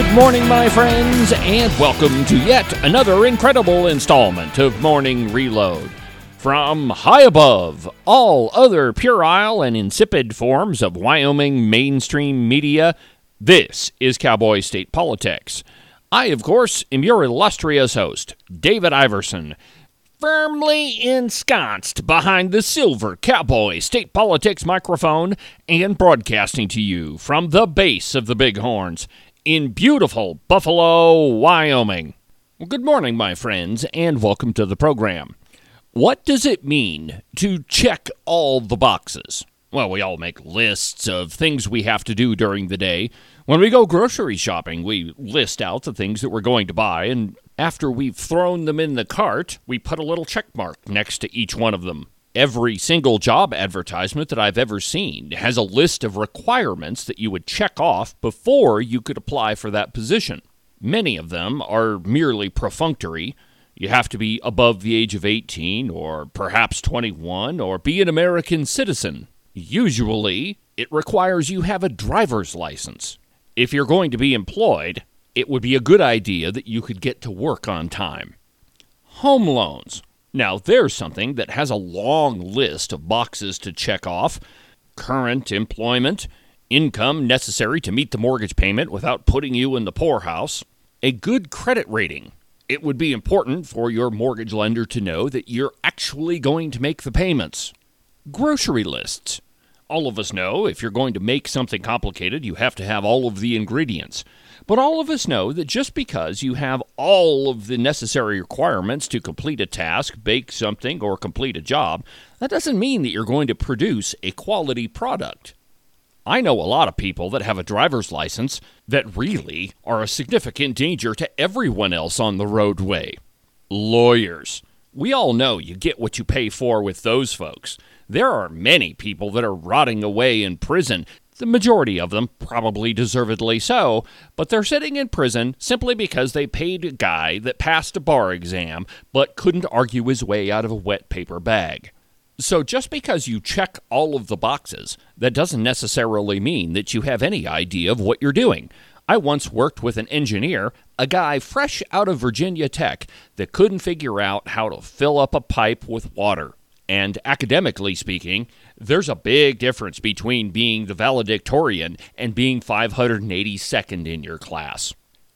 Good morning, my friends, and welcome to yet another incredible installment of Morning Reload. From high above all other puerile and insipid forms of Wyoming mainstream media, this is Cowboy State Politics. I, of course, am your illustrious host, David Iverson, firmly ensconced behind the silver cowboy state politics microphone and broadcasting to you from the base of the Bighorns in beautiful Buffalo, Wyoming. Well, good morning, my friends, and welcome to the program. What does it mean to check all the boxes? Well, we all make lists of things we have to do during the day. When we go grocery shopping, we list out the things that we're going to buy, and after we've thrown them in the cart, we put a little check mark next to each one of them. Every single job advertisement that I've ever seen has a list of requirements that you would check off before you could apply for that position. Many of them are merely perfunctory. You have to be above the age of 18 or perhaps 21 or be an American citizen. Usually, it requires you have a driver's license. If you're going to be employed, it would be a good idea that you could get to work on time. Home loans. Now, there's something that has a long list of boxes to check off current employment, income necessary to meet the mortgage payment without putting you in the poorhouse, a good credit rating. It would be important for your mortgage lender to know that you're actually going to make the payments. Grocery lists. All of us know if you're going to make something complicated, you have to have all of the ingredients. But all of us know that just because you have all of the necessary requirements to complete a task, bake something, or complete a job, that doesn't mean that you're going to produce a quality product. I know a lot of people that have a driver's license that really are a significant danger to everyone else on the roadway. Lawyers. We all know you get what you pay for with those folks. There are many people that are rotting away in prison the majority of them, probably deservedly so, but they're sitting in prison simply because they paid a guy that passed a bar exam but couldn't argue his way out of a wet paper bag. So just because you check all of the boxes, that doesn't necessarily mean that you have any idea of what you're doing. I once worked with an engineer, a guy fresh out of Virginia Tech, that couldn't figure out how to fill up a pipe with water. And academically speaking, there's a big difference between being the valedictorian and being 582nd in your class.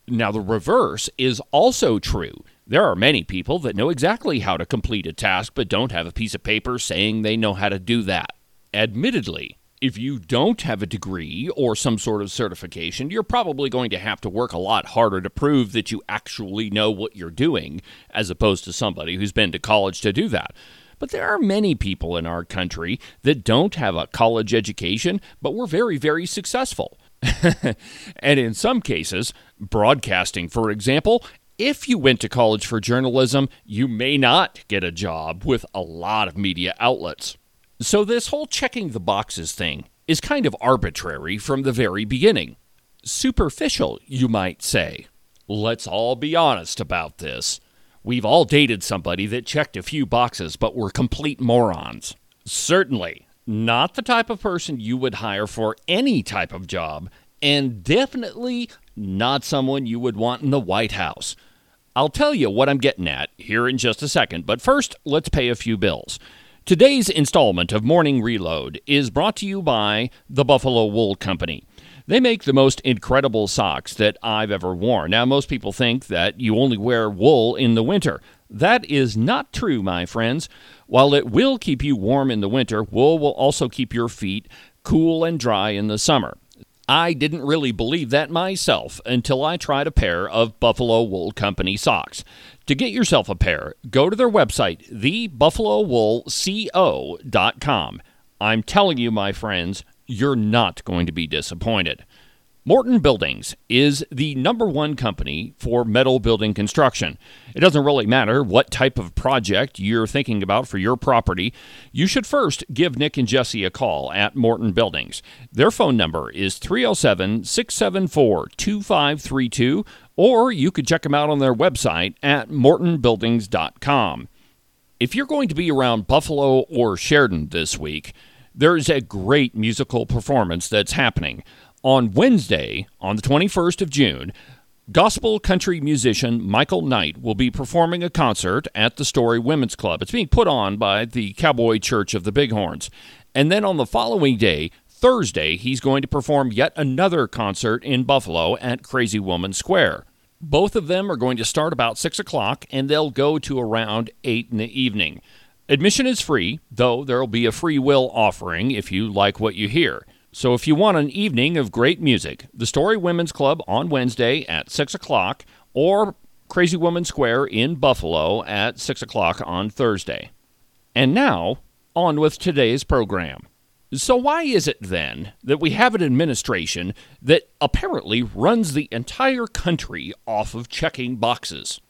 Now, the reverse is also true. There are many people that know exactly how to complete a task but don't have a piece of paper saying they know how to do that. Admittedly, if you don't have a degree or some sort of certification, you're probably going to have to work a lot harder to prove that you actually know what you're doing, as opposed to somebody who's been to college to do that. But there are many people in our country that don't have a college education, but were very, very successful. and in some cases, broadcasting, for example, if you went to college for journalism, you may not get a job with a lot of media outlets. So, this whole checking the boxes thing is kind of arbitrary from the very beginning. Superficial, you might say. Let's all be honest about this. We've all dated somebody that checked a few boxes but were complete morons. Certainly not the type of person you would hire for any type of job, and definitely not someone you would want in the White House. I'll tell you what I'm getting at here in just a second, but first, let's pay a few bills. Today's installment of Morning Reload is brought to you by the Buffalo Wool Company. They make the most incredible socks that I've ever worn. Now, most people think that you only wear wool in the winter. That is not true, my friends. While it will keep you warm in the winter, wool will also keep your feet cool and dry in the summer. I didn't really believe that myself until I tried a pair of Buffalo Wool Company socks. To get yourself a pair, go to their website, thebuffalowoolco.com. I'm telling you, my friends, you're not going to be disappointed. Morton Buildings is the number one company for metal building construction. It doesn't really matter what type of project you're thinking about for your property. You should first give Nick and Jesse a call at Morton Buildings. Their phone number is 307 674 2532, or you could check them out on their website at mortonbuildings.com. If you're going to be around Buffalo or Sheridan this week, there's a great musical performance that's happening. On Wednesday, on the 21st of June, gospel country musician Michael Knight will be performing a concert at the Story Women's Club. It's being put on by the Cowboy Church of the Bighorns. And then on the following day, Thursday, he's going to perform yet another concert in Buffalo at Crazy Woman Square. Both of them are going to start about 6 o'clock and they'll go to around 8 in the evening. Admission is free, though there will be a free will offering if you like what you hear. So if you want an evening of great music, the Story Women's Club on Wednesday at 6 o'clock, or Crazy Woman Square in Buffalo at 6 o'clock on Thursday. And now, on with today's program. So, why is it then that we have an administration that apparently runs the entire country off of checking boxes?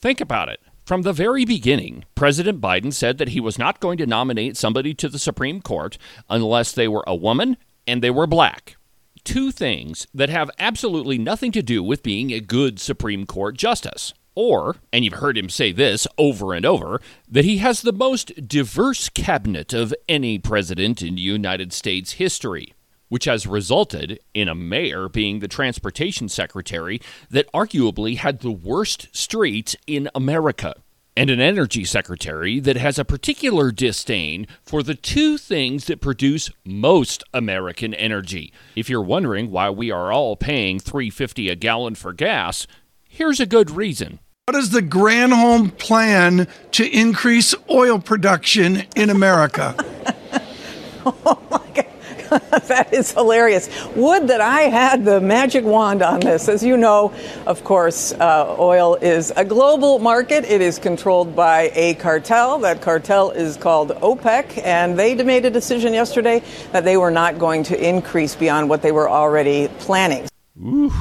Think about it. From the very beginning, President Biden said that he was not going to nominate somebody to the Supreme Court unless they were a woman and they were black. Two things that have absolutely nothing to do with being a good Supreme Court justice. Or, and you've heard him say this over and over, that he has the most diverse cabinet of any president in United States history, which has resulted in a mayor being the transportation secretary that arguably had the worst streets in America and an energy secretary that has a particular disdain for the two things that produce most American energy. If you're wondering why we are all paying 350 a gallon for gas, here's a good reason. What is the Granholm plan to increase oil production in America? oh my God. that is hilarious. Would that I had the magic wand on this. As you know, of course, uh, oil is a global market. It is controlled by a cartel. That cartel is called OPEC, and they made a decision yesterday that they were not going to increase beyond what they were already planning. Ooh,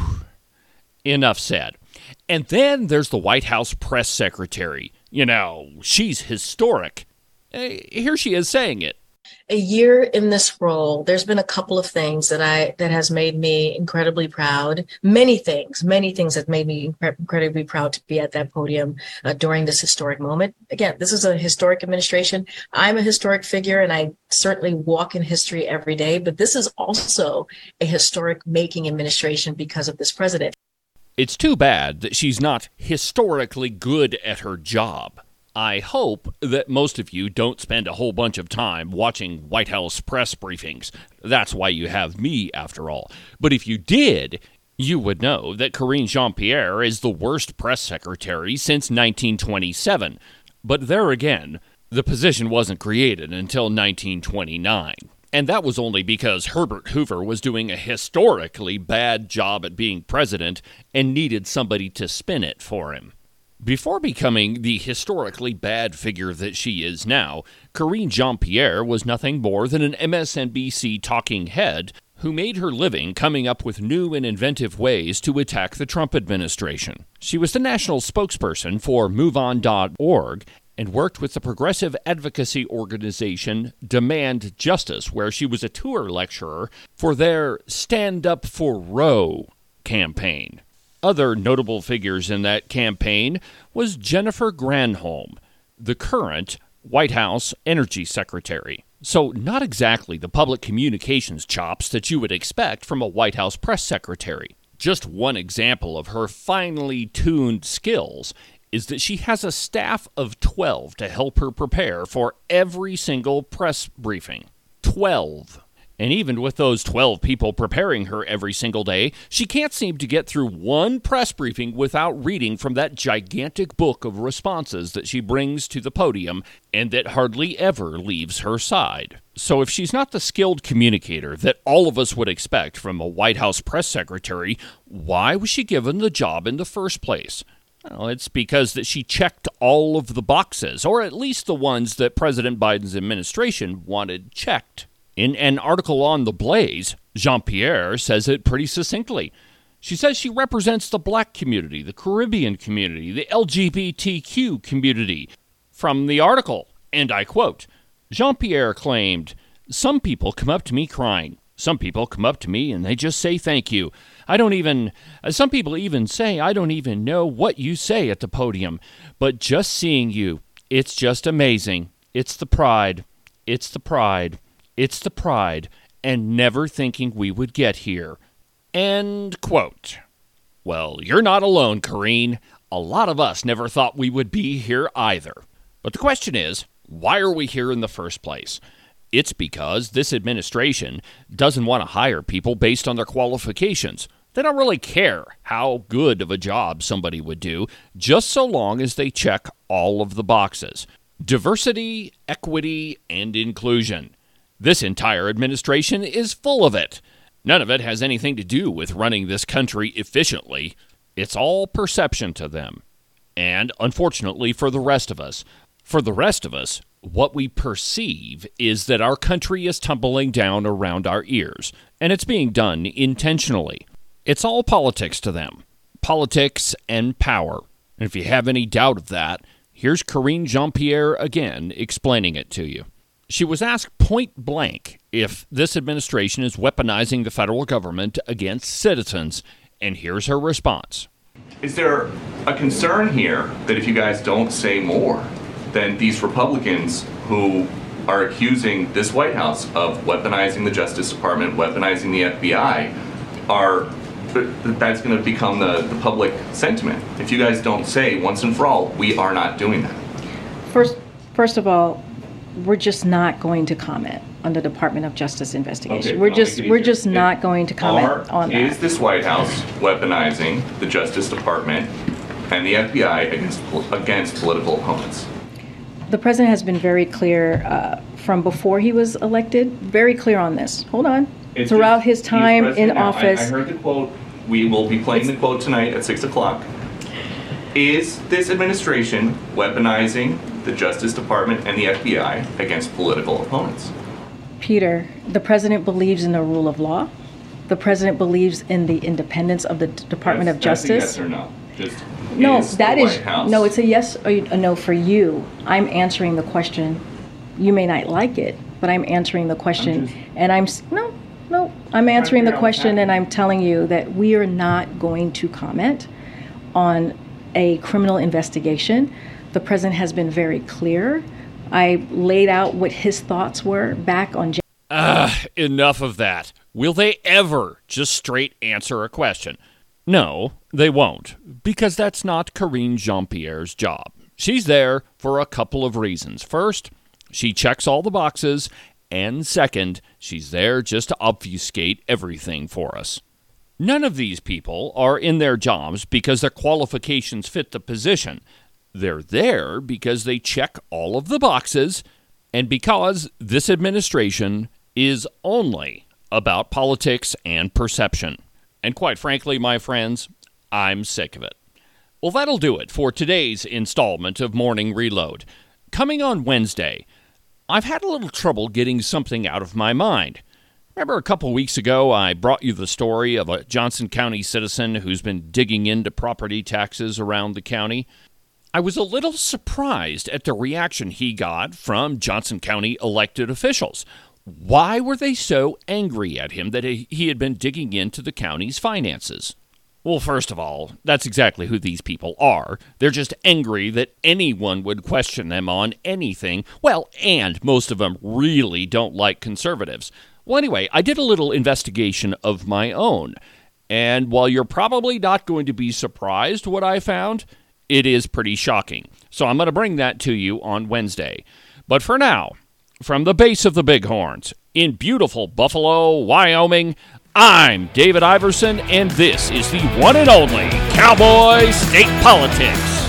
enough said. And then there's the White House press secretary. You know, she's historic. Here she is saying it a year in this role, there's been a couple of things that I that has made me incredibly proud. Many things, many things that made me incredibly proud to be at that podium uh, during this historic moment. Again, this is a historic administration. I'm a historic figure, and I certainly walk in history every day. But this is also a historic making administration because of this president. It's too bad that she's not historically good at her job. I hope that most of you don't spend a whole bunch of time watching White House press briefings. That's why you have me, after all. But if you did, you would know that Karine Jean Pierre is the worst press secretary since 1927. But there again, the position wasn't created until 1929. And that was only because Herbert Hoover was doing a historically bad job at being president and needed somebody to spin it for him. Before becoming the historically bad figure that she is now, Karine Jean Pierre was nothing more than an MSNBC talking head who made her living coming up with new and inventive ways to attack the Trump administration. She was the national spokesperson for MoveOn.org and worked with the progressive advocacy organization Demand Justice, where she was a tour lecturer for their Stand Up for Roe campaign. Other notable figures in that campaign was Jennifer Granholm, the current White House Energy Secretary. So, not exactly the public communications chops that you would expect from a White House press secretary. Just one example of her finely tuned skills is that she has a staff of 12 to help her prepare for every single press briefing. 12. And even with those 12 people preparing her every single day, she can't seem to get through one press briefing without reading from that gigantic book of responses that she brings to the podium and that hardly ever leaves her side. So, if she's not the skilled communicator that all of us would expect from a White House press secretary, why was she given the job in the first place? Well, it's because that she checked all of the boxes, or at least the ones that President Biden's administration wanted checked. In an article on The Blaze, Jean Pierre says it pretty succinctly. She says she represents the black community, the Caribbean community, the LGBTQ community. From the article, and I quote Jean Pierre claimed, Some people come up to me crying. Some people come up to me and they just say thank you. I don't even, uh, some people even say, I don't even know what you say at the podium. But just seeing you, it's just amazing. It's the pride. It's the pride. It's the pride and never thinking we would get here. End quote. Well, you're not alone, Karine. A lot of us never thought we would be here either. But the question is, why are we here in the first place? It's because this administration doesn't want to hire people based on their qualifications. They don't really care how good of a job somebody would do, just so long as they check all of the boxes diversity, equity, and inclusion. This entire administration is full of it. None of it has anything to do with running this country efficiently. It's all perception to them. And unfortunately for the rest of us, for the rest of us, what we perceive is that our country is tumbling down around our ears, and it's being done intentionally. It's all politics to them politics and power. And if you have any doubt of that, here's Karine Jean Pierre again explaining it to you. She was asked point blank if this administration is weaponizing the federal government against citizens, and here's her response. Is there a concern here that if you guys don't say more, then these Republicans who are accusing this White House of weaponizing the Justice Department, weaponizing the FBI, are that's going to become the, the public sentiment. If you guys don't say once and for all, we are not doing that. First, first of all, we're just not going to comment on the Department of Justice investigation. Okay, we're just we're just not going to comment Are- on Is that. this White House weaponizing the Justice Department and the FBI against against political opponents? The president has been very clear uh, from before he was elected, very clear on this. Hold on. It's Throughout just- his time in now. I- office, I heard the quote. We will be playing the quote tonight at six o'clock. Is this administration weaponizing the Justice Department and the FBI against political opponents? Peter, the president believes in the rule of law. The president believes in the independence of the Department of Justice. That's a yes or no. Just No, that is no. It's a yes or a no for you. I'm answering the question. You may not like it, but I'm answering the question, just- and I'm no, no. I'm answering the figure out what's question, and. I'm telling you that we are not going to comment on a criminal investigation. The president has been very clear. I laid out what his thoughts were back on. Jan- Enough of that. Will they ever just straight answer a question? No, they won't, because that's not Karine Jean Pierre's job. She's there for a couple of reasons. First, she checks all the boxes, and second, she's there just to obfuscate everything for us. None of these people are in their jobs because their qualifications fit the position. They're there because they check all of the boxes and because this administration is only about politics and perception. And quite frankly, my friends, I'm sick of it. Well, that'll do it for today's installment of Morning Reload. Coming on Wednesday, I've had a little trouble getting something out of my mind. Remember a couple weeks ago, I brought you the story of a Johnson County citizen who's been digging into property taxes around the county? I was a little surprised at the reaction he got from Johnson County elected officials. Why were they so angry at him that he had been digging into the county's finances? Well, first of all, that's exactly who these people are. They're just angry that anyone would question them on anything. Well, and most of them really don't like conservatives. Well, anyway, I did a little investigation of my own. And while you're probably not going to be surprised what I found, it is pretty shocking. So I'm going to bring that to you on Wednesday. But for now, from the base of the Bighorns in beautiful Buffalo, Wyoming, I'm David Iverson, and this is the one and only Cowboy State Politics.